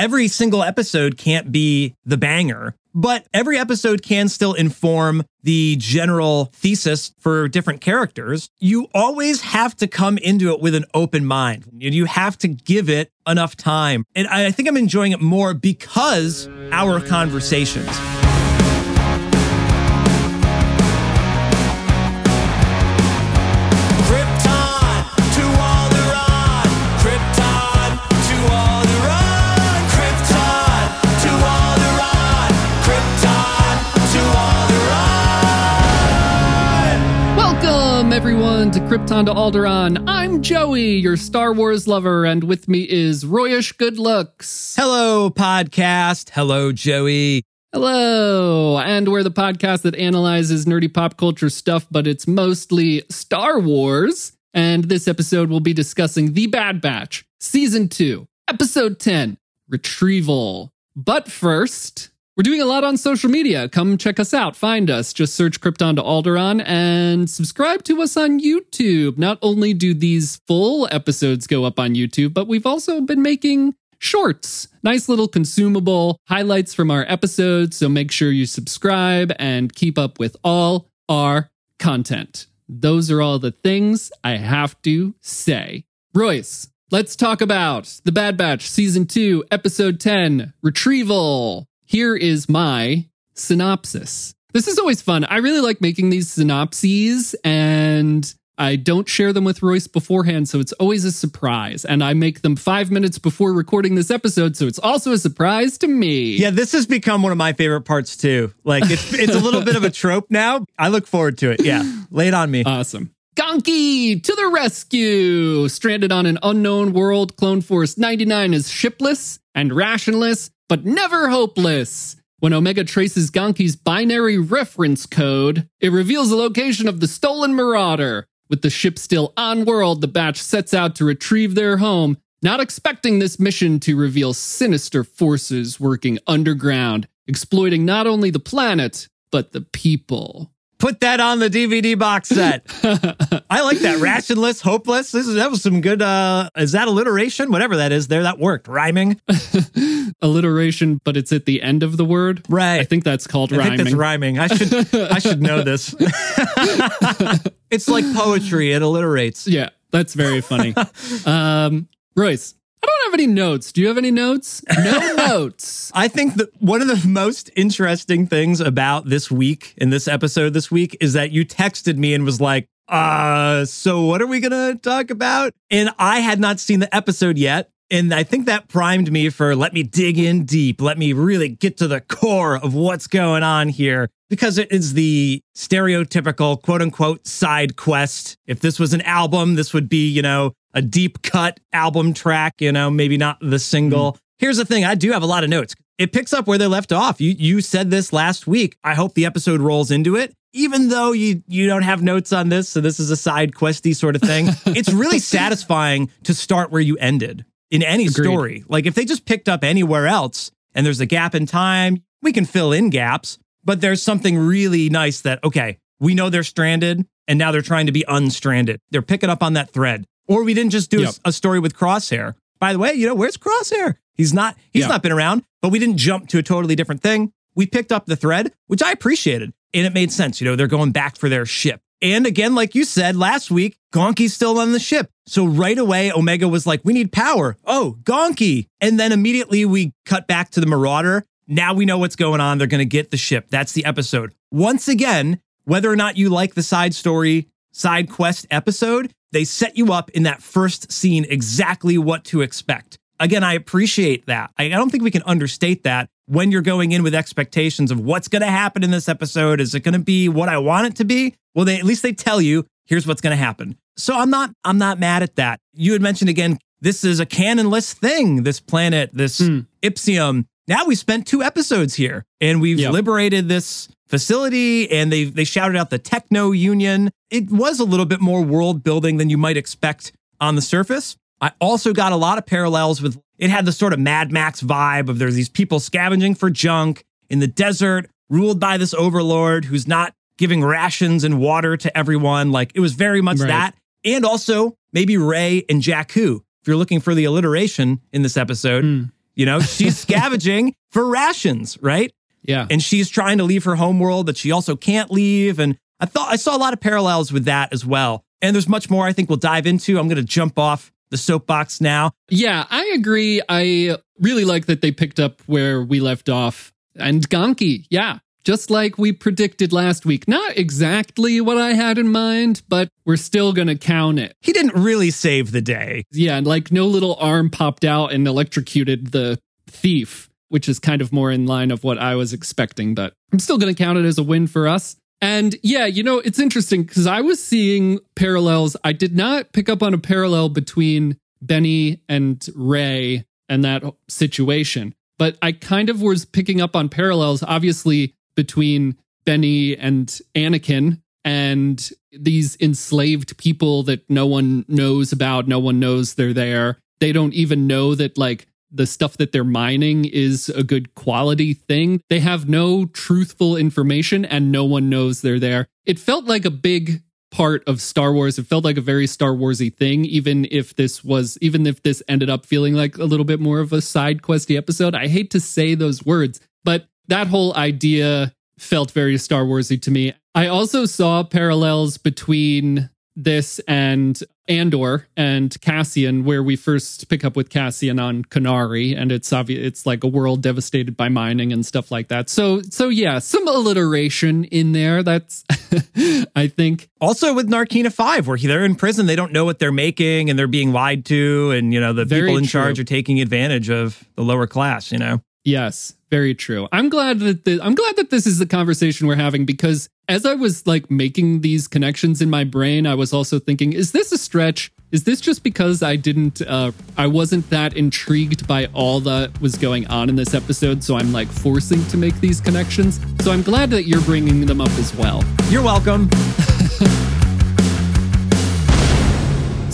every single episode can't be the banger, but every episode can still inform the general thesis for different characters. You always have to come into it with an open mind. You have to give it enough time. And I think I'm enjoying it more because our conversations. Everyone, to Krypton to Alderaan. I'm Joey, your Star Wars lover, and with me is Royish Good Looks. Hello, podcast. Hello, Joey. Hello, and we're the podcast that analyzes nerdy pop culture stuff, but it's mostly Star Wars. And this episode we'll be discussing The Bad Batch, Season 2, Episode 10, Retrieval. But first, we're doing a lot on social media. Come check us out. Find us. Just search Krypton to Alderaan and subscribe to us on YouTube. Not only do these full episodes go up on YouTube, but we've also been making shorts. Nice little consumable highlights from our episodes. So make sure you subscribe and keep up with all our content. Those are all the things I have to say. Royce, let's talk about The Bad Batch Season 2, Episode 10 Retrieval. Here is my synopsis. This is always fun. I really like making these synopses and I don't share them with Royce beforehand, so it's always a surprise. And I make them five minutes before recording this episode, so it's also a surprise to me. Yeah, this has become one of my favorite parts too. Like it's it's a little bit of a trope now. I look forward to it. Yeah. Lay it on me. Awesome. Gonky to the rescue! Stranded on an unknown world, Clone Force 99 is shipless and rationless, but never hopeless. When Omega traces Gonky's binary reference code, it reveals the location of the stolen Marauder. With the ship still on world, the batch sets out to retrieve their home, not expecting this mission to reveal sinister forces working underground, exploiting not only the planet, but the people. Put that on the DVD box set. I like that. Rationless, hopeless. This is that was some good uh is that alliteration? Whatever that is there, that worked. Rhyming. alliteration, but it's at the end of the word. Right. I think that's called I rhyming. think that's rhyming. I should I should know this. it's like poetry, it alliterates. Yeah, that's very funny. um, Royce, I don't have any notes. Do you have any notes? No notes. I think that one of the most interesting things about this week in this episode this week is that you texted me and was like, uh, so what are we gonna talk about? And I had not seen the episode yet. And I think that primed me for let me dig in deep. Let me really get to the core of what's going on here because it is the stereotypical quote unquote side quest. If this was an album, this would be, you know, a deep cut album track, you know, maybe not the single. Mm-hmm. Here's the thing, I do have a lot of notes. It picks up where they left off. You you said this last week. I hope the episode rolls into it. Even though you you don't have notes on this, so this is a side questy sort of thing. it's really satisfying to start where you ended in any Agreed. story. Like if they just picked up anywhere else and there's a gap in time, we can fill in gaps, but there's something really nice that okay, we know they're stranded and now they're trying to be unstranded. They're picking up on that thread. Or we didn't just do a- Yep. a, story with Crosshair. By the way, you know, where's Crosshair? He's not he's Yeah. not been around, but we didn't jump to a totally different thing. We picked up the thread, which I appreciated, and it made sense. You know, they're going back for their ship. And again, like you said last week, Gonky's still on the ship. So right away, Omega was like, we need power. Oh, Gonki. And then immediately we cut back to the Marauder. Now we know what's going on. They're going to get the ship. That's the episode. Once again, whether or not you like the side story, side quest episode, they set you up in that first scene exactly what to expect. Again, I appreciate that. I don't think we can understate that when you're going in with expectations of what's going to happen in this episode. Is it going to be what I want it to be? Well, they at least they tell you here's what's going to happen. So I'm not I'm not mad at that. You had mentioned again this is a canonless thing. This planet, this Hmm. Ipsium. Now we spent two episodes here and we've Yep. liberated this facility and they they shouted out the techno union. It was a little bit more world building than you might expect on the surface. I also got a lot of parallels with it had the sort of Mad Max vibe of there's these people scavenging for junk in the desert, ruled by this overlord who's not giving rations and water to everyone. Like it was very much Right. that. And also maybe Rey and Jakku. If you're looking for the alliteration in this episode, Hmm. You know, she's scavenging for rations, right? Yeah. And she's trying to leave her homeworld, that she also can't leave. And I thought I saw a lot of parallels with that as well. And there's much more I think we'll dive into. I'm going to jump off the soapbox now. Yeah, I agree. I really like that they picked up where we left off. And Gonky, yeah, just like we predicted last week. Not exactly what I had in mind, but we're still going to count it. He didn't really save the day. Yeah, and like no little arm popped out and electrocuted the thief, which is kind of more in line of what I was expecting, but I'm still going to count it as a win for us. And yeah, you know, it's interesting because I was seeing parallels. I did not pick up on a parallel between Benny and Rey and that situation, but I kind of was picking up on parallels, obviously, between Benny and Anakin and these enslaved people that no one knows about. No one knows they're there. They don't even know that, like, the stuff that they're mining is a good quality thing. They have no truthful information and no one knows they're there. It felt like a big part of Star Wars. It felt like a very Star Warsy thing, even if this was, even if this ended up feeling like a little bit more of a side questy episode. I hate to say those words, but that whole idea felt very Star Warsy to me. I also saw parallels between this and Andor and Cassian, where we first pick up with Cassian on Kenari, and it's obvious it's like a world devastated by mining and stuff like that. So, so yeah, some alliteration in there. That's, I think, Also with Narkina 5, where they're in prison, they don't know what they're making and they're being lied to. And, you know, the people in true. charge are taking advantage of the lower class, you know? Yes, very true. I'm glad that the, I'm glad that this is the conversation we're having because as I was like making these connections in my brain, I was also thinking, is this a stretch? Is this just because I didn't uh I wasn't that intrigued by all that was going on in this episode, so I'm like forcing to make these connections. So I'm glad that you're bringing them up as well. You're welcome.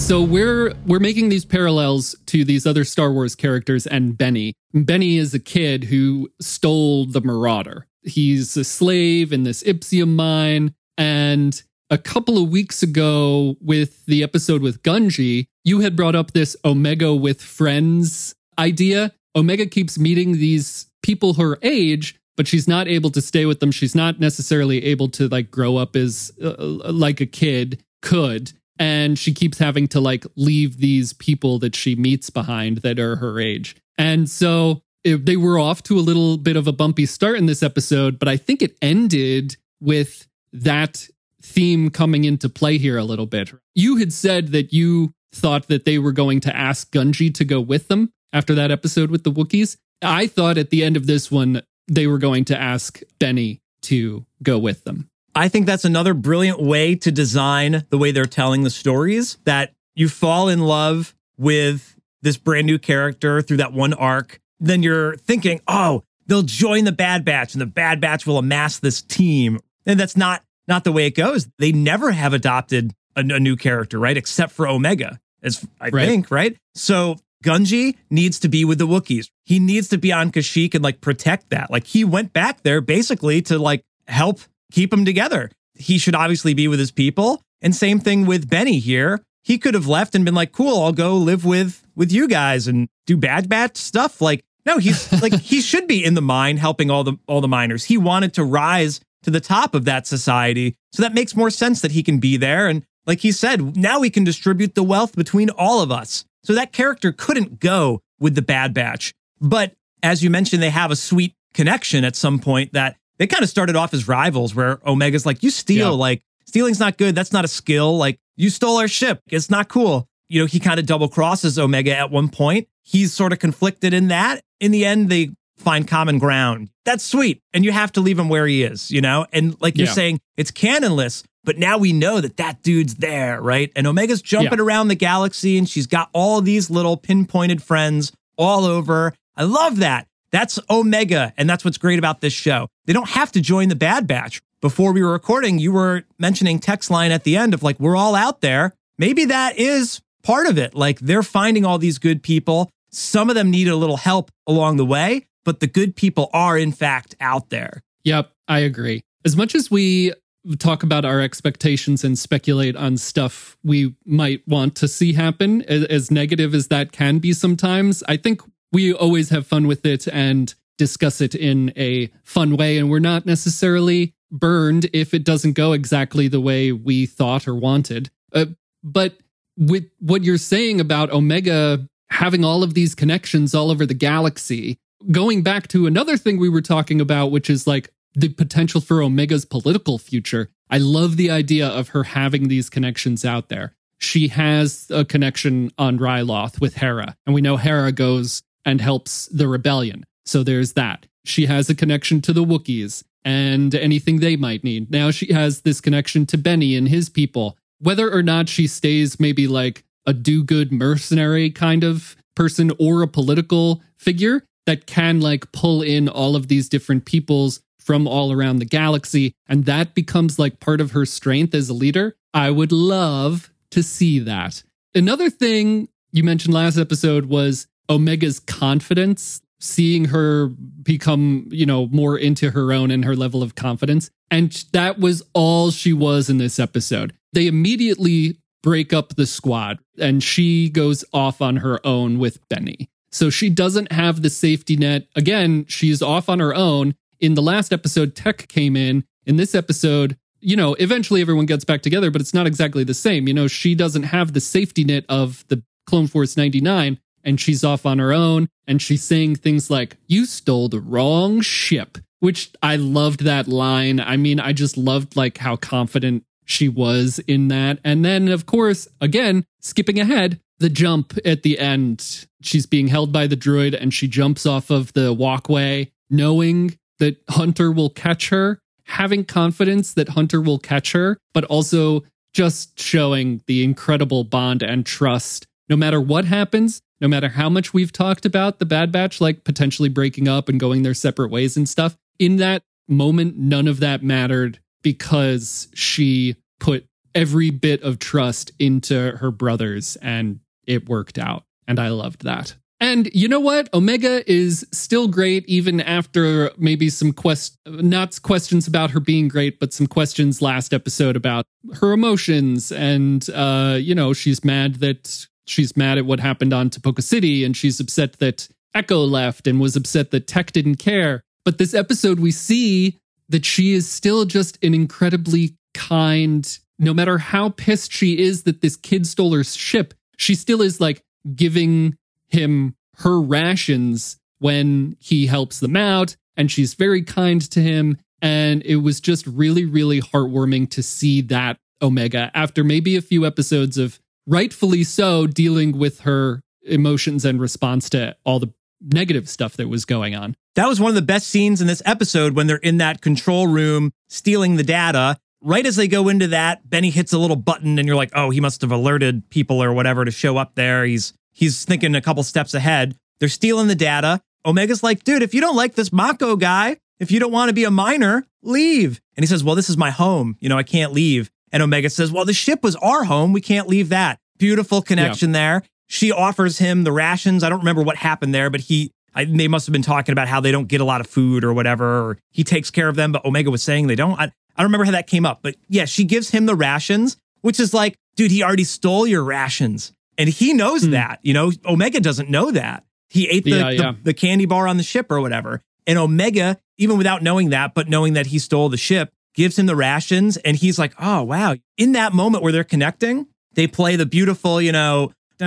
So we're we're making these parallels to these other Star Wars characters and Benny. Benny is a kid who stole the Marauder. He's a slave in this Ipsium mine and a couple of weeks ago with the episode with Gungi, you had brought up this Omega with friends idea. Omega keeps meeting these people her age, but she's not able to stay with them. She's not necessarily able to like grow up as uh, like a kid could and she keeps having to like leave these people that she meets behind that are her age. And so they were off to a little bit of a bumpy start in this episode, but I think it ended with that theme coming into play here a little bit. You had said that you thought that they were going to ask Gungi to go with them after that episode with the Wookiees. I thought at the end of this one, they were going to ask Benny to go with them. I think that's another brilliant way to design the way they're telling the stories that you fall in love with this brand new character through that one arc. Then you're thinking, oh, they'll join the Bad Batch and the Bad Batch will amass this team. And that's not not the way it goes. They never have adopted a, a new character, right? Except for Omega, as I Right. think, right? So Gungi needs to be with the Wookiees. He needs to be on Kashyyyk and like protect that. Like he went back there basically to like help keep them together. He should obviously be with his people. And same thing with Benny here. He could have left and been like, "Cool, I'll go live with with you guys and do bad batch stuff." Like, no, he's like he should be in the mine helping all the all the miners. He wanted to rise to the top of that society. So that makes more sense that he can be there and like he said, now we can distribute the wealth between all of us. So that character couldn't go with the Bad Batch. But as you mentioned, they have a sweet connection at some point that they kind of started off as rivals where Omega's like, you steal, Yeah. like stealing's not good. That's not a skill. Like you stole our ship. It's not cool. You know, he kind of double crosses Omega at one point. He's sort of conflicted in that. In the end, they find common ground. That's sweet. And you have to leave him where he is, you know? And like you're Yeah. saying, it's canonless, but now we know that that dude's there, right? And Omega's jumping Yeah. around the galaxy and she's got all these little pinpointed friends all over. I love that. That's Omega. And that's what's great about this show. They don't have to join the Bad Batch. Before we were recording, you were mentioning text line at the end of like, we're all out there. Maybe that is part of it. Like they're finding all these good people. Some of them need a little help along the way, but the good people are in fact out there. Yep, I agree. As much as we talk about our expectations and speculate on stuff we might want to see happen, as, negative as that can be sometimes, I think we always have fun with it and discuss it in a fun way. And we're not necessarily burned if it doesn't go exactly the way we thought or wanted. Uh, but with what you're saying about Omega having all of these connections all over the galaxy, going back to another thing we were talking about, which is like the potential for Omega's political future. I love the idea of her having these connections out there. She has a connection on Ryloth with Hera, and we know Hera goes and helps the rebellion. So there's that. She has a connection to the Wookiees and anything they might need. Now she has this connection to Benny and his people. Whether or not she stays maybe like a do good mercenary kind of person or a political figure that can like pull in all of these different peoples from all around the galaxy. And that becomes like part of her strength as a leader. I would love to see that. Another thing you mentioned last episode was Omega's confidence, seeing her become, you know, more into her own and her level of confidence. And that was all she was in this episode. They immediately break up the squad and she goes off on her own with Benny. So she doesn't have the safety net. Again, she's off on her own. In the last episode, Tech came in. In this episode, you know, eventually everyone gets back together, but it's not exactly the same. You know, she doesn't have the safety net of the Clone Force 99 and she's off on her own and she's saying things like, You stole the wrong ship, which I loved that line. I mean, I just loved like how confident she was in that. And then, of course, again, skipping ahead, the jump at the end. She's being held by the droid and she jumps off of the walkway, knowing that Hunter will catch her, having confidence that Hunter will catch her, but also just showing the incredible bond and trust. No matter what happens, no matter how much we've talked about the Bad Batch, like potentially breaking up and going their separate ways and stuff, in that moment, none of that mattered because she put every bit of trust into her brothers and it worked out. And I loved that. And you know what? Omega is still great, even after maybe some quest, not questions about her being great, but some questions last episode about her emotions. And, uh, you know, she's mad that she's mad at what happened on Tipoca City and she's upset that Echo left and was upset that Tech didn't care. But this episode, we see that she is still just an incredibly kind, no matter how pissed she is that this kid stole her ship, she still is like giving him her rations when he helps them out. And she's very kind to him. And it was just really, really heartwarming to see that Omega after maybe a few episodes of rightfully so dealing with her emotions and response to all the negative stuff that was going on. That was one of the best scenes in this episode when they're in that control room stealing the data. Right as they go into that, Benny hits a little button and you're like, "Oh, he must have alerted people or whatever to show up there. He's he's thinking a couple steps ahead. They're stealing the data. Omega's like, "Dude, if you don't like this Mako guy, if you don't want to be a miner, leave." And he says, "Well, this is my home. You know, I can't leave." And Omega says, "Well, the ship was our home. We can't leave that." Beautiful connection there. She offers him the rations. I don't remember what happened there, but he I, they must have been talking about how they don't get a lot of food or whatever, or he takes care of them, but Omega was saying they don't. I, I don't remember how that came up, but yeah, she gives him the rations, which is like, dude, he already stole your rations. And he knows Hmm. that, you know, Omega doesn't know that. He ate the, Yeah, the, the candy bar on the ship or whatever. And Omega, even without knowing that, but knowing that he stole the ship, gives him the rations, and he's like, oh, wow. In that moment where they're connecting, they play the beautiful, you know, they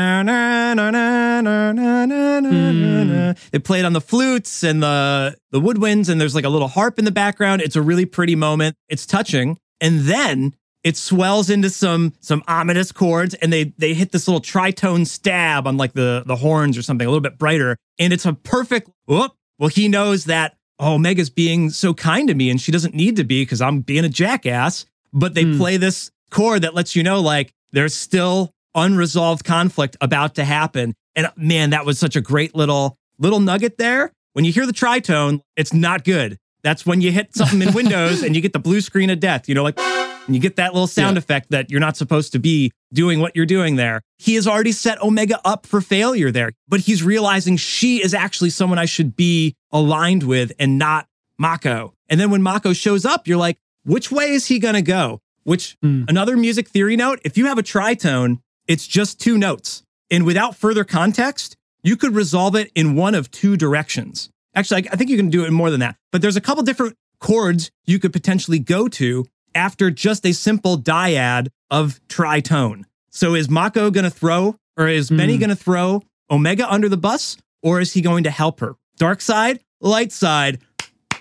play it on the flutes and the, the woodwinds, and there's like a little harp in the background. It's a really pretty moment. It's touching. And then it swells into some some ominous chords and they they hit this little tritone stab on like the the horns or something a little bit brighter and it's a perfect whoop well he knows that oh, Mega's being so kind to me, and she doesn't need to be because I'm being a jackass. But they Hmm. play this chord that lets you know like there's still unresolved conflict about to happen. And man, that was such a great little little nugget there. When you hear the tritone, it's not good. That's when you hit something in Windows and you get the blue screen of death. You know, like and you get that little sound Yeah. effect that you're not supposed to be doing what you're doing there. He has already set Omega up for failure there, but he's realizing she is actually someone I should be aligned with and not Mako. And then when Mako shows up, you're like, which way is he going to go? Which Hmm. another music theory note, if you have a tritone, it's just two notes. And without further context, you could resolve it in one of two directions. Actually, I I think you can do it more than that. But there's a couple different chords you could potentially go to after just a simple dyad of tritone. So is Mako going to throw, or is Benny Hmm. going to throw Omega under the bus, or is he going to help her? Dark side, light side.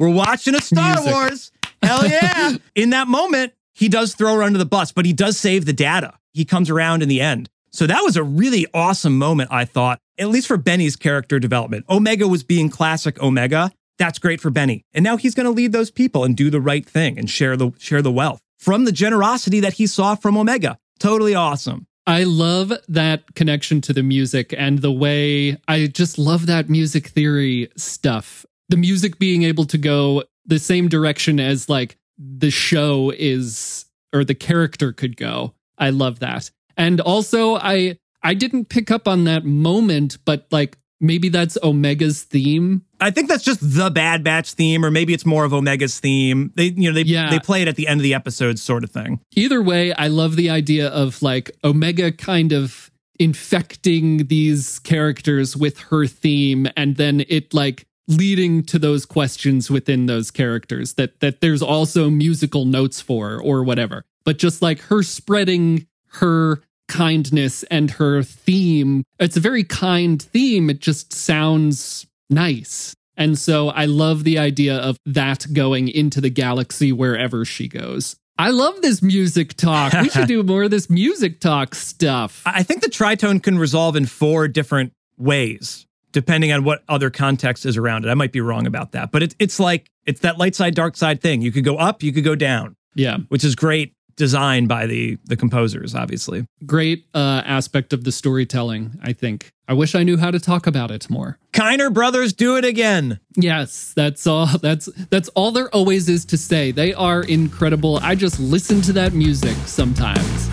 We're watching a Star Music. Wars. Hell yeah. in that moment, he does throw her under the bus, but he does save the data. He comes around in the end. So that was a really awesome moment, I thought, at least for Benny's character development. Omega was being classic Omega. That's great for Benny. And now he's going to lead those people and do the right thing and share the share the wealth from the generosity that he saw from Omega. Totally awesome. I love that connection to the music and the way I just love that music theory stuff. The music being able to go the same direction as like the show is or the character could go. I love that. And also I I didn't pick up on that moment, but like maybe that's Omega's theme. I think that's just the Bad Batch theme, or maybe it's more of Omega's theme. They, you know, they Yeah. they play it at the end of the episode, sort of thing. Either way, I love the idea of like Omega kind of infecting these characters with her theme and then it like leading to those questions within those characters that that there's also musical notes for or whatever. But just like her spreading her kindness and her theme, it's a very kind theme. It just sounds nice. And so I love the idea of that going into the galaxy wherever she goes. I love this music talk. We should do more of this music talk stuff. I think the tritone can resolve in four different ways, depending on what other context is around it. I might be wrong about that, but it, it's like it's that light side, dark side thing. You could go up, you could go down, Yeah. which is great design by the the composers, obviously. Great uh, aspect of the storytelling, I think. I wish I knew how to talk about it more. Kiner brothers do it again. Yes, that's all that's that's all there always is to say. They are incredible. I just listen to that music sometimes.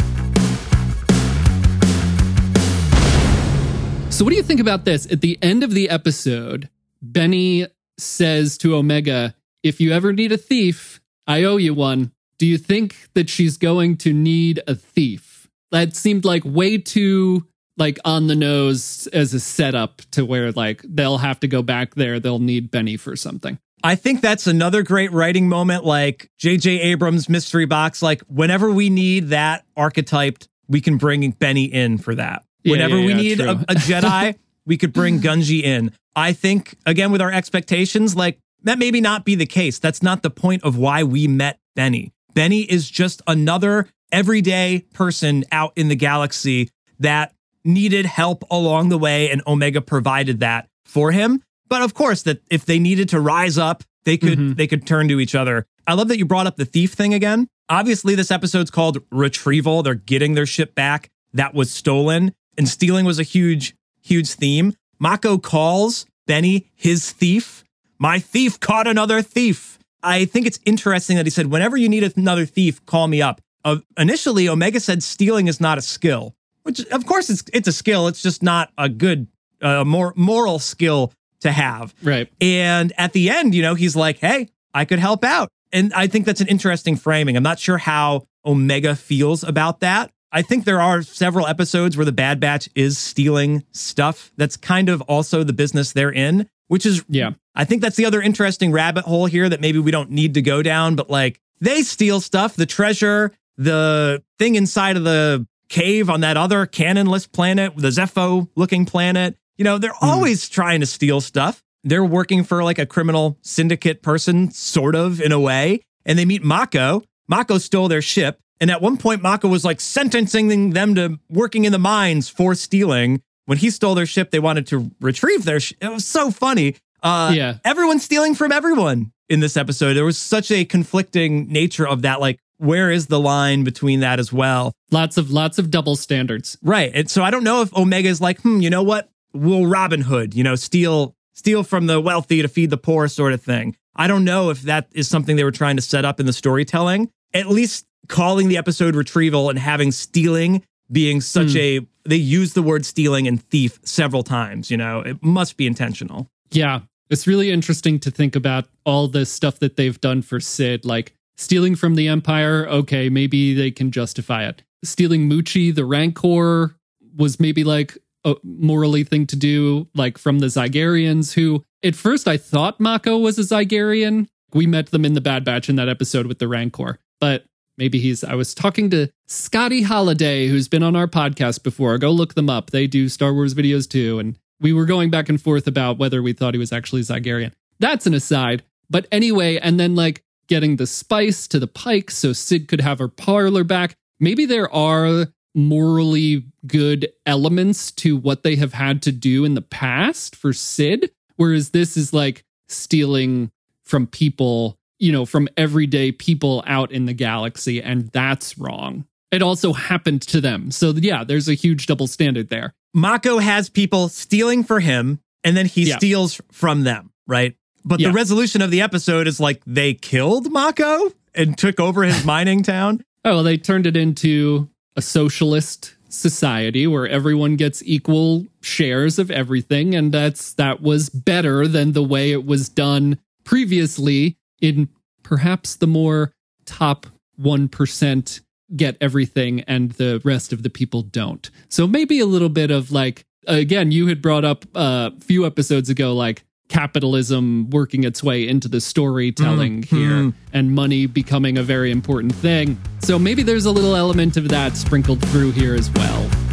So what do you think about this? At the end of the episode, Benny says to Omega, "If you ever need a thief, I owe you one." Do you think that she's going to need a thief? That seemed like way too like on the nose as a setup to where like they'll have to go back there. They'll need Benny for something. I think that's another great writing moment, like J.J. Abrams' mystery box. Like whenever we need that archetyped, we can bring Benny in for that. Yeah, Whenever yeah, we yeah, need a, a Jedi, we could bring Gungi in. I think again with our expectations, like that maybe not be the case. That's not the point of why we met Benny. Benny is just another everyday person out in the galaxy that needed help along the way, and Omega provided that for him. But of course, that if they needed to rise up, they could Mhm. they could turn to each other. I love that you brought up the thief thing again. Obviously, this episode's called Retrieval. They're getting their ship back that was stolen, and stealing was a huge, huge theme. Mako calls Benny his thief. My thief caught another thief. I think it's interesting that he said, whenever you need another thief, call me up. Uh, initially, Omega said stealing is not a skill, which of course it's it's a skill. It's just not a good, uh, more moral skill to have. Right. And at the end, you know, he's like, hey, I could help out. And I think that's an interesting framing. I'm not sure how Omega feels about that. I think there are several episodes where the Bad Batch is stealing stuff that's kind of also the business they're in, which is, Yeah. I think that's the other interesting rabbit hole here that maybe we don't need to go down, but like they steal stuff, the treasure, the thing inside of the cave on that other cannonless planet, the Zeffo looking planet. You know, they're hmm. always trying to steal stuff. They're working for like a criminal syndicate person, sort of in a way. And they meet Mako. Mako stole their ship. And at one point, Mako was like sentencing them to working in the mines for stealing. When he stole their ship, they wanted to retrieve their ship. It was so funny. Uh, Yeah. Everyone's stealing from everyone in this episode. There was such a conflicting nature of that. Like, where is the line between that as well? Lots of lots of double standards. Right. And so I don't know if Omega is like, hmm, you know what? Will Robin Hood, you know, steal steal from the wealthy to feed the poor sort of thing. I don't know if that is something they were trying to set up in the storytelling. At least calling the episode retrieval and having stealing being such Hmm. a they use the word stealing and thief several times, you know. It must be intentional. Yeah. It's really interesting to think about all the stuff that they've done for Cid, like stealing from the Empire. Okay, maybe they can justify it. Stealing Muchi, the Rancor, was maybe like, a morally thing to do, like from the Zygerrians, who at first I thought Mako was a Zygerrian. We met them in the Bad Batch in that episode with the Rancor, but maybe he's. I was talking to Scotty Holiday, who's been on our podcast before. Go look them up. They do Star Wars videos too. And we were going back and forth about whether we thought he was actually Zygerrian. That's an aside. But anyway, and then like getting the spice to the Pyke so Cid could have her parlor back. Maybe there are morally good elements to what they have had to do in the past for Cid, whereas this is like stealing from people, you know, from everyday people out in the galaxy, and that's wrong. It also happened to them. So, yeah, there's a huge double standard there. Mako has people stealing for him and then he Yeah. steals from them, right? But Yeah. the resolution of the episode is like they killed Mako and took over his mining town. Oh, well, they turned it into a socialist society where everyone gets equal shares of everything, and that's that was better than the way it was done previously in perhaps the more top one percent get everything and the rest of the people don't. So maybe a little bit of like again, you had brought up uh, a few episodes ago, like capitalism working its way into the storytelling mm-hmm. here and money becoming a very important thing. So maybe there's a little element of that sprinkled through here as well.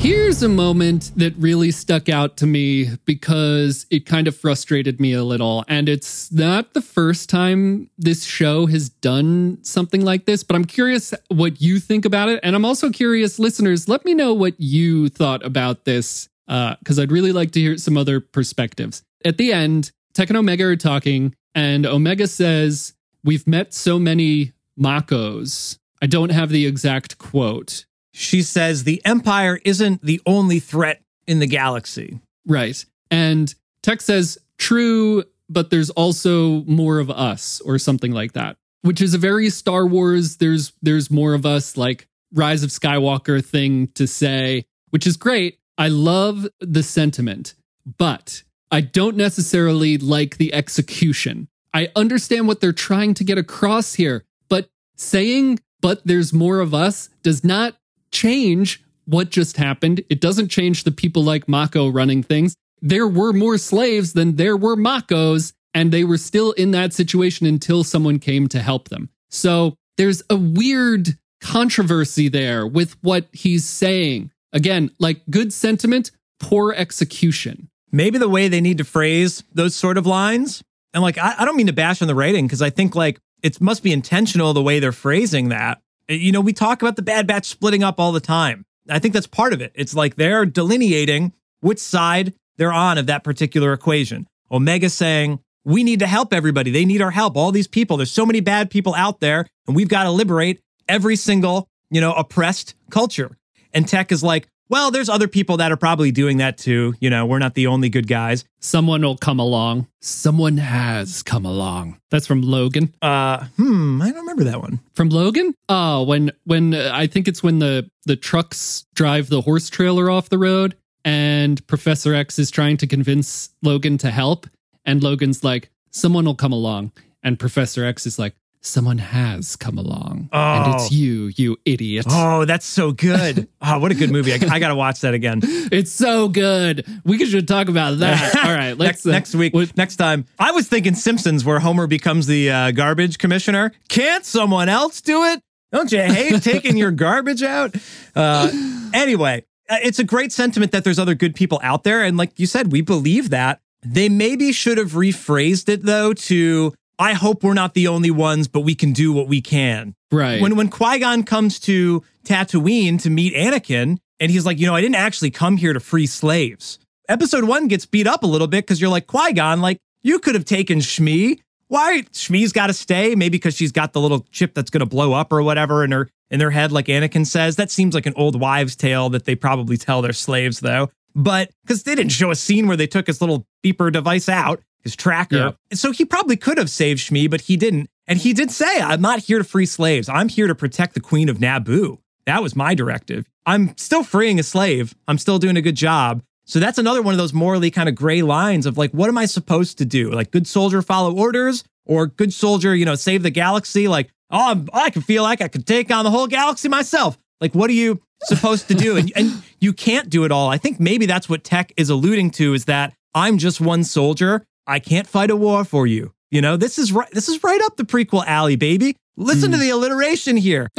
Here's a moment that really stuck out to me because it kind of frustrated me a little. And it's not the first time this show has done something like this, but I'm curious what you think about it. And I'm also curious, listeners, let me know what you thought about this uh, because I'd really like to hear some other perspectives. At the end, Tech and Omega are talking, and Omega says, We've met so many Makos. I don't have the exact quote. She says the Empire isn't the only threat in the galaxy. Right. And Tech says, true, but there's also more of us, or something like that. Which is a very Star Wars, there's there's more of us, like Rise of Skywalker thing to say, which is great. I love the sentiment, but I don't necessarily like the execution. I understand what they're trying to get across here, but saying, but there's more of us does not change what just happened. It doesn't change the people like Mako running things. There were more slaves than there were Makos, and they were still in that situation until someone came to help them. So there's a weird controversy there with what he's saying. Again, like good sentiment, poor execution. Maybe the way they need to phrase those sort of lines. And like, I, I don't mean to bash on the writing because I think like it must be intentional the way they're phrasing that. Uh, You know, we talk about the Bad Batch splitting up all the time. I think that's part of it. It's like they're delineating which side they're on of that particular equation. Omega saying, we need to help everybody. They need our help. All these people, there's so many bad people out there, and we've got to liberate every single, you know, oppressed culture. And Tech is like, well, there's other people that are probably doing that too. You know, we're not the only good guys. Someone will come along. Someone has come along. That's from Logan. Uh, hmm, I don't remember that one. From Logan? Oh, when when uh, I think it's when the the trucks drive the horse trailer off the road and Professor X is trying to convince Logan to help and Logan's like someone will come along and Professor X is like someone has come along and Oh. it's you, you idiot. Oh, that's so good. oh, what a good movie. I, I got to watch that again. It's so good. We could should talk about that. All right, let's next, next week, what- next time. I was thinking Simpsons, where Homer becomes the uh, garbage commissioner. Can't someone else do it? Don't you hate taking your garbage out? Uh, anyway, uh, it's a great sentiment that there's other good people out there. And like you said, we believe that. They maybe should have rephrased it though to, I hope we're not the only ones, but we can do what we can. right. When when Qui-Gon comes to Tatooine to meet Anakin, and he's like, you know, I didn't actually come here to free slaves. Episode one gets beat up a little bit because you're like, Qui-Gon, like, you could have taken Shmi. Why Shmi's got to stay? Maybe because she's got the little chip that's going to blow up or whatever in her in their head, like Anakin says. That seems like an old wives' tale that they probably tell their slaves, though. But because they didn't show a scene where they took his little beeper device out, his tracker. Yeah. So he probably could have saved Shmi, but he didn't. And he did say, I'm not here to free slaves. I'm here to protect the queen of Naboo. That was my directive. I'm still freeing a slave. I'm still doing a good job. So that's another one of those morally kind of gray lines of like, what am I supposed to do? Like, good soldier, follow orders, or good soldier, you know, save the galaxy. Like, oh, I'm- I can feel like I could take on the whole galaxy myself. Like, what are you supposed to do? And, and you can't do it all. I think maybe that's what Tech is alluding to is that I'm just one soldier. I can't fight a war for you. You know, this is right. This is right up the prequel alley, baby. Listen to the alliteration here.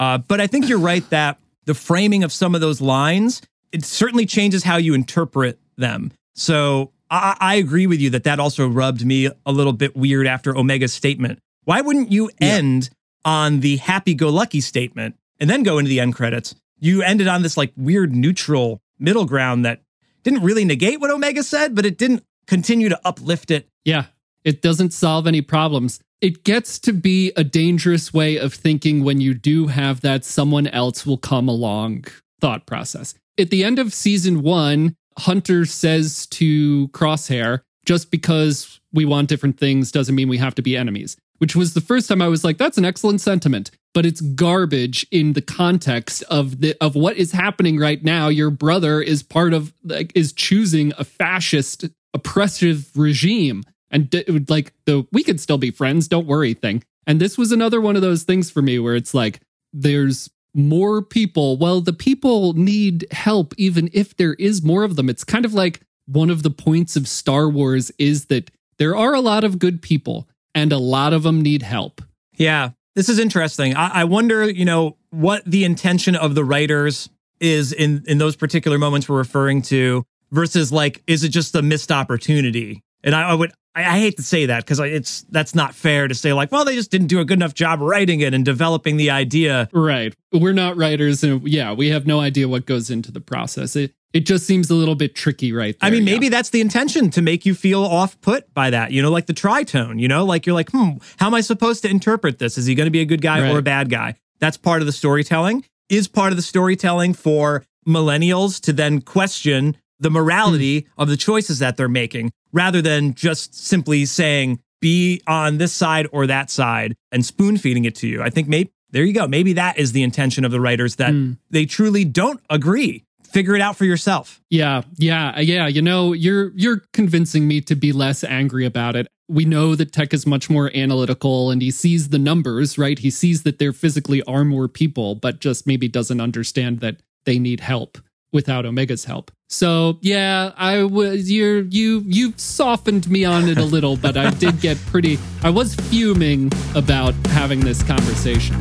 uh, but I think you're right that the framing of some of those lines it certainly changes how you interpret them. So I, I agree with you that that also rubbed me a little bit weird after Omega's statement. Why wouldn't you end on the happy-go-lucky statement and then go into the end credits? You ended on this like weird neutral middle ground that didn't really negate what Omega said, but it didn't continue to uplift it. Yeah, it doesn't solve any problems. It gets to be a dangerous way of thinking when you do have that someone else will come along thought process. At the end of season one, Hunter says to Crosshair, just because we want different things doesn't mean we have to be enemies, which was the first time I was like, that's an excellent sentiment. But it's garbage in the context of the of what is happening right now. Your brother is part of like is choosing a fascist oppressive regime. And d- like the we could still be friends don't worry thing. And this was another one of those things for me where it's like there's more people. Well the people need help even if there is more of them. It's kind of like one of the points of star wars is that there are a lot of good people and a lot of them need help. Yeah, this is interesting. I, I wonder, you know, what the intention of the writers is in in those particular moments we're referring to, versus like, is it just a missed opportunity? And I, I would, I, I hate to say that because it's that's not fair to say like, well, they just didn't do a good enough job writing it and developing the idea. right we're not writers and yeah we have no idea what goes into the process it it just seems a little bit tricky right there I mean, yeah. maybe that's the intention to make you feel off put by that, you know, like the tritone, you know, like you're like, hmm, how am I supposed to interpret this? Is he going to be a good guy or a bad guy? That's part of the storytelling. Is part of the storytelling for millennials to then question the morality Hmm. of the choices that they're making rather than just simply saying, be on this side or that side and spoon feeding it to you. I think maybe there you go. Maybe that is the intention of the writers that Hmm. they truly don't agree. Figure it out for yourself. Yeah, yeah, yeah. You know, you're you're convincing me to be less angry about it. We know that Tech is much more analytical and he sees the numbers, right? He sees that there physically are more people, but just maybe doesn't understand that they need help without Omega's help. So yeah, I was you're you you softened me on it a little, but I did get pretty I was fuming about having this conversation.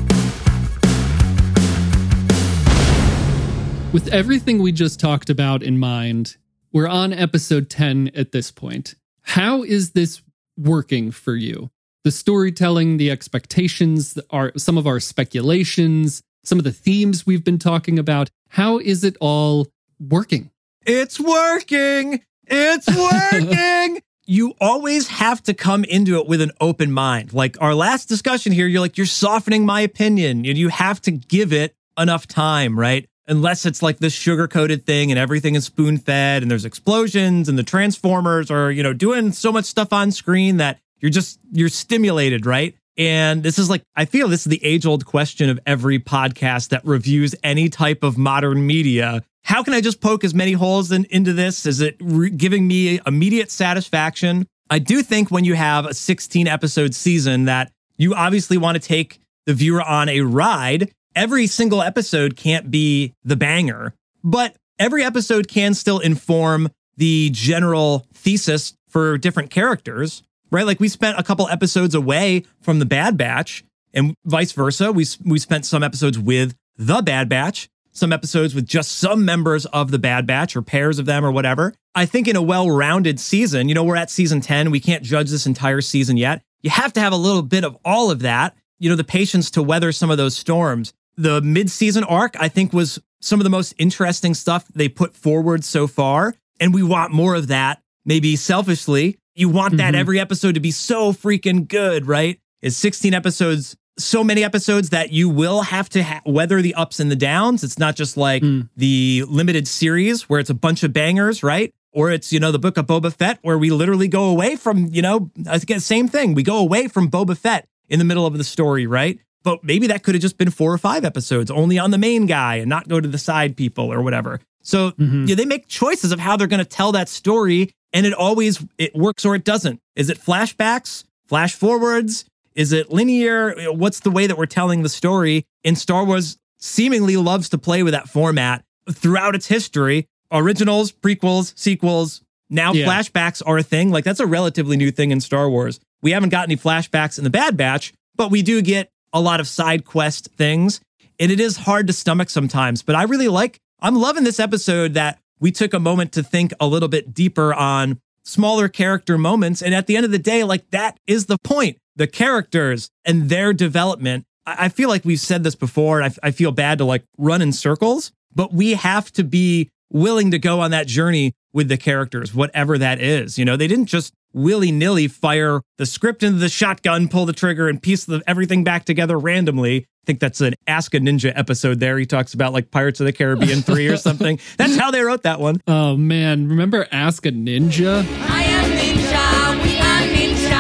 With everything we just talked about in mind, we're on episode 10 at this point. How is this working for you? The storytelling, the expectations, are some of our speculations, some of the themes we've been talking about. How is it all working? It's working. It's working. you always have to come into it with an open mind. Like our last discussion here, you're like, you're softening my opinion. And you have to give it enough time, right? Unless it's like this sugar coated thing and everything is spoon fed and there's explosions and the transformers are, you know, doing so much stuff on screen that you're just, you're stimulated, right? And this is like, I feel this is the age old question of every podcast that reviews any type of modern media. How can I just poke as many holes in, into this? Is it re- giving me immediate satisfaction? I do think when you have a 16 episode season that you obviously want to take the viewer on a ride. Every single episode can't be the banger, but every episode can still inform the general thesis for different characters, right? Like we spent a couple episodes away from the Bad Batch and vice versa. We, we spent some episodes with the Bad Batch, some episodes with just some members of the Bad Batch or pairs of them or whatever. I think in a well rounded season, you know, we're at season 10, we can't judge this entire season yet. You have to have a little bit of all of that, you know, the patience to weather some of those storms. The mid season arc, I think, was some of the most interesting stuff they put forward so far. And we want more of that, maybe selfishly. You want that Mhm. every episode to be so freaking good, right? It's 16 episodes, so many episodes that you will have to ha- weather the ups and the downs. It's not just like Mm. the limited series where it's a bunch of bangers, right? Or it's, you know, the book of Boba Fett where we literally go away from, you know, again, same thing. We go away from Boba Fett in the middle of the story, right? But maybe that could have just been four or five episodes only on the main guy and not go to the side people or whatever. So Mhm. yeah, they make choices of how they're going to tell that story, and it always it works or it doesn't. Is it flashbacks, flash forwards? Is it linear? What's the way that we're telling the story? And Star Wars seemingly loves to play with that format throughout its history. Originals, prequels, sequels, now Yeah. flashbacks are a thing. Like that's a relatively new thing in Star Wars. We haven't got any flashbacks in the Bad Batch, but we do get a lot of side quest things. And it is hard to stomach sometimes. But I really like, I'm loving this episode that we took a moment to think a little bit deeper on smaller character moments. And at the end of the day, like that is the point the characters and their development. I, I feel like we've said this before, I, I feel bad to like run in circles, but we have to be willing to go on that journey with the characters, whatever that is. You know, they didn't just willy nilly fire the script into the shotgun, pull the trigger, and piece the, everything back together randomly. I think that's an Ask a Ninja episode there. He talks about like Pirates of the Caribbean 3 or something. That's how they wrote that one. Oh man, remember Ask a Ninja? I am Ninja, we are Ninja,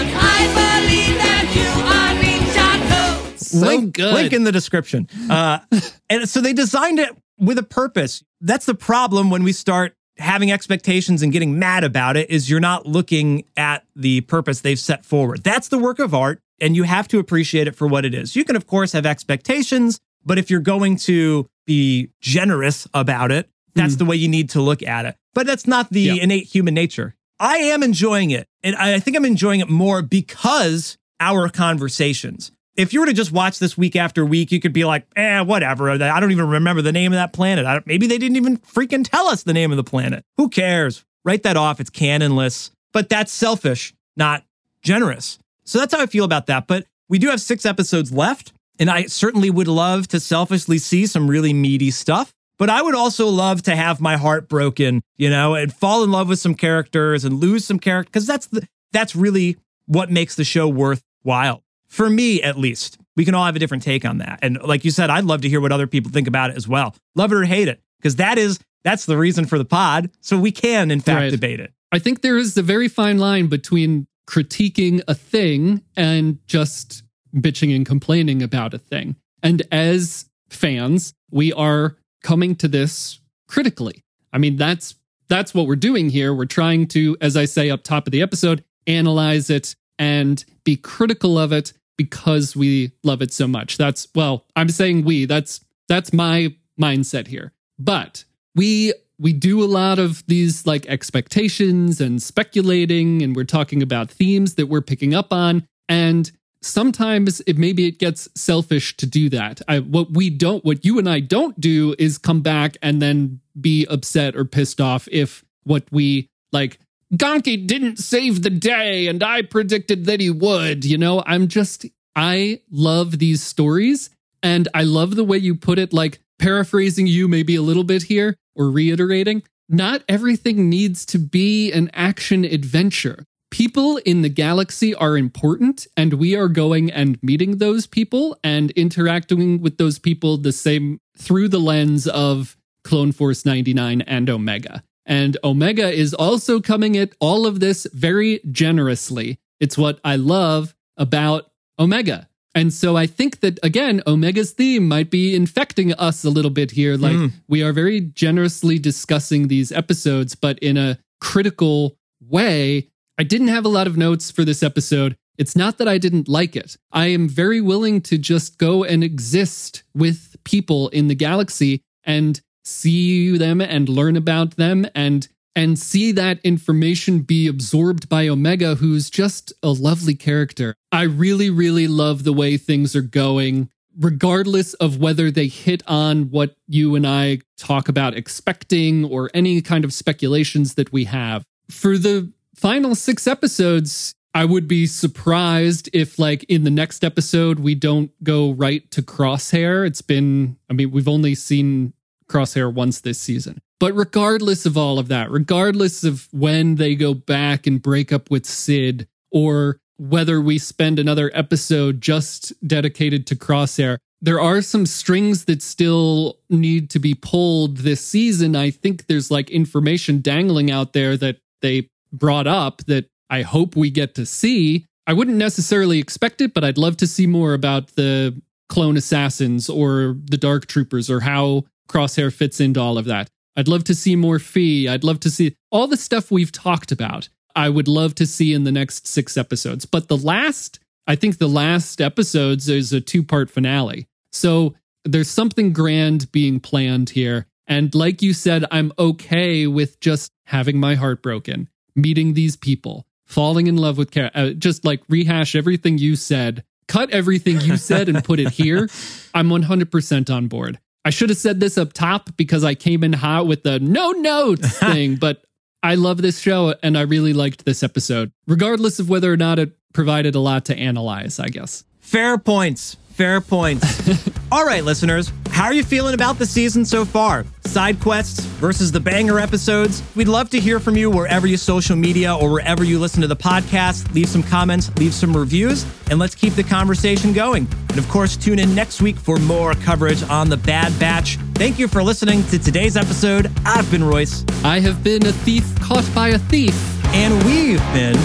and I believe that you are Ninja too. So link, good. link in the description. Uh, and so they designed it with a purpose. That's the problem when we start having expectations and getting mad about it is you're not looking at the purpose they've set forward. That's the work of art and you have to appreciate it for what it is. You can of course have expectations, but if you're going to be generous about it, that's the way you need to look at it. But that's not the Yeah. innate human nature. I am enjoying it. And I think I'm enjoying it more because our conversations. If you were to just watch this week after week, you could be like, eh, whatever. I don't even remember the name of that planet. I don't, maybe they didn't even freaking tell us the name of the planet. Who cares? Write that off. It's canonless. But that's selfish, not generous. So that's how I feel about that. But we do have six episodes left. And I certainly would love to selfishly see some really meaty stuff. But I would also love to have my heart broken, you know, and fall in love with some characters and lose some characters because that's the that's really what makes the show worthwhile. For me, at least. We can all have a different take on that. And like you said, I'd love to hear what other people think about it as well. Love it or hate it. Because that is that's the reason for the pod. So we can, in fact, Right. debate it. I think there is a very fine line between critiquing a thing and just bitching and complaining about a thing. And as fans, we are coming to this critically. I mean, that's that's what we're doing here. We're trying to, as I say up top of the episode, analyze it and be critical of it because we love it so much. That's well, I'm saying we. That's that's my mindset here. But we we do a lot of these like expectations and speculating and we're talking about themes that we're picking up on and sometimes it maybe it gets selfish to do that. I, what we don't what you and I don't do is come back and then be upset or pissed off if what we like Gonky didn't save the day and I predicted that he would, you know? I'm just I love these stories and I love the way you put it like paraphrasing you maybe a little bit here or reiterating, not everything needs to be an action adventure. People in the galaxy are important, and we are going and meeting those people and interacting with those people the same through the lens of Clone Force 99 and Omega. And Omega is also coming at all of this very generously. It's what I love about Omega. And so I think that, again, Omega's theme might be infecting us a little bit here. Like, Mm. we are very generously discussing these episodes, but in a critical way. I didn't have a lot of notes for this episode. It's not that I didn't like it. I am very willing to just go and exist with people in the galaxy and see them and learn about them and and see that information be absorbed by Omega who's just a lovely character. I really really love the way things are going regardless of whether they hit on what you and I talk about expecting or any kind of speculations that we have. For the final 6 episodes, I would be surprised if, like, in the next episode, we don't go right to Crosshair. It's been, I mean, we've only seen Crosshair once this season. But regardless of all of that, regardless of when they go back and break up with Cid, or whether we spend another episode just dedicated to Crosshair, there are some strings that still need to be pulled this season. I think there's like information dangling out there that they brought up that I hope we get to see. I wouldn't necessarily expect it, but I'd love to see more about the clone assassins or the dark troopers or how Crosshair fits into all of that. I'd love to see more Phee. I'd love to see all the stuff we've talked about. I would love to see in the next six episodes. But the last, I think the last episodes is a two part finale. So there's something grand being planned here. And like you said, I'm okay with just having my heart broken, meeting these people, falling in love with Kara, uh, just like rehash everything you said, cut everything you said and put it here. I'm 100% on board. I should have said this up top because I came in hot with the no notes thing, but I love this show and I really liked this episode, regardless of whether or not it provided a lot to analyze, I guess. Fair points. Fair points. All right, listeners, how are you feeling about the season so far? Side quests versus the banger episodes? We'd love to hear from you wherever you social media or wherever you listen to the podcast. Leave some comments, leave some reviews, and let's keep the conversation going. And of course, tune in next week for more coverage on the Bad Batch. Thank you for listening to today's episode. I've been Royce, I have been a thief caught by a thief. and we've been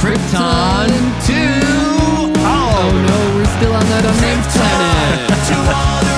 Krypton 2. Oh no, we're still on that unnamed planet.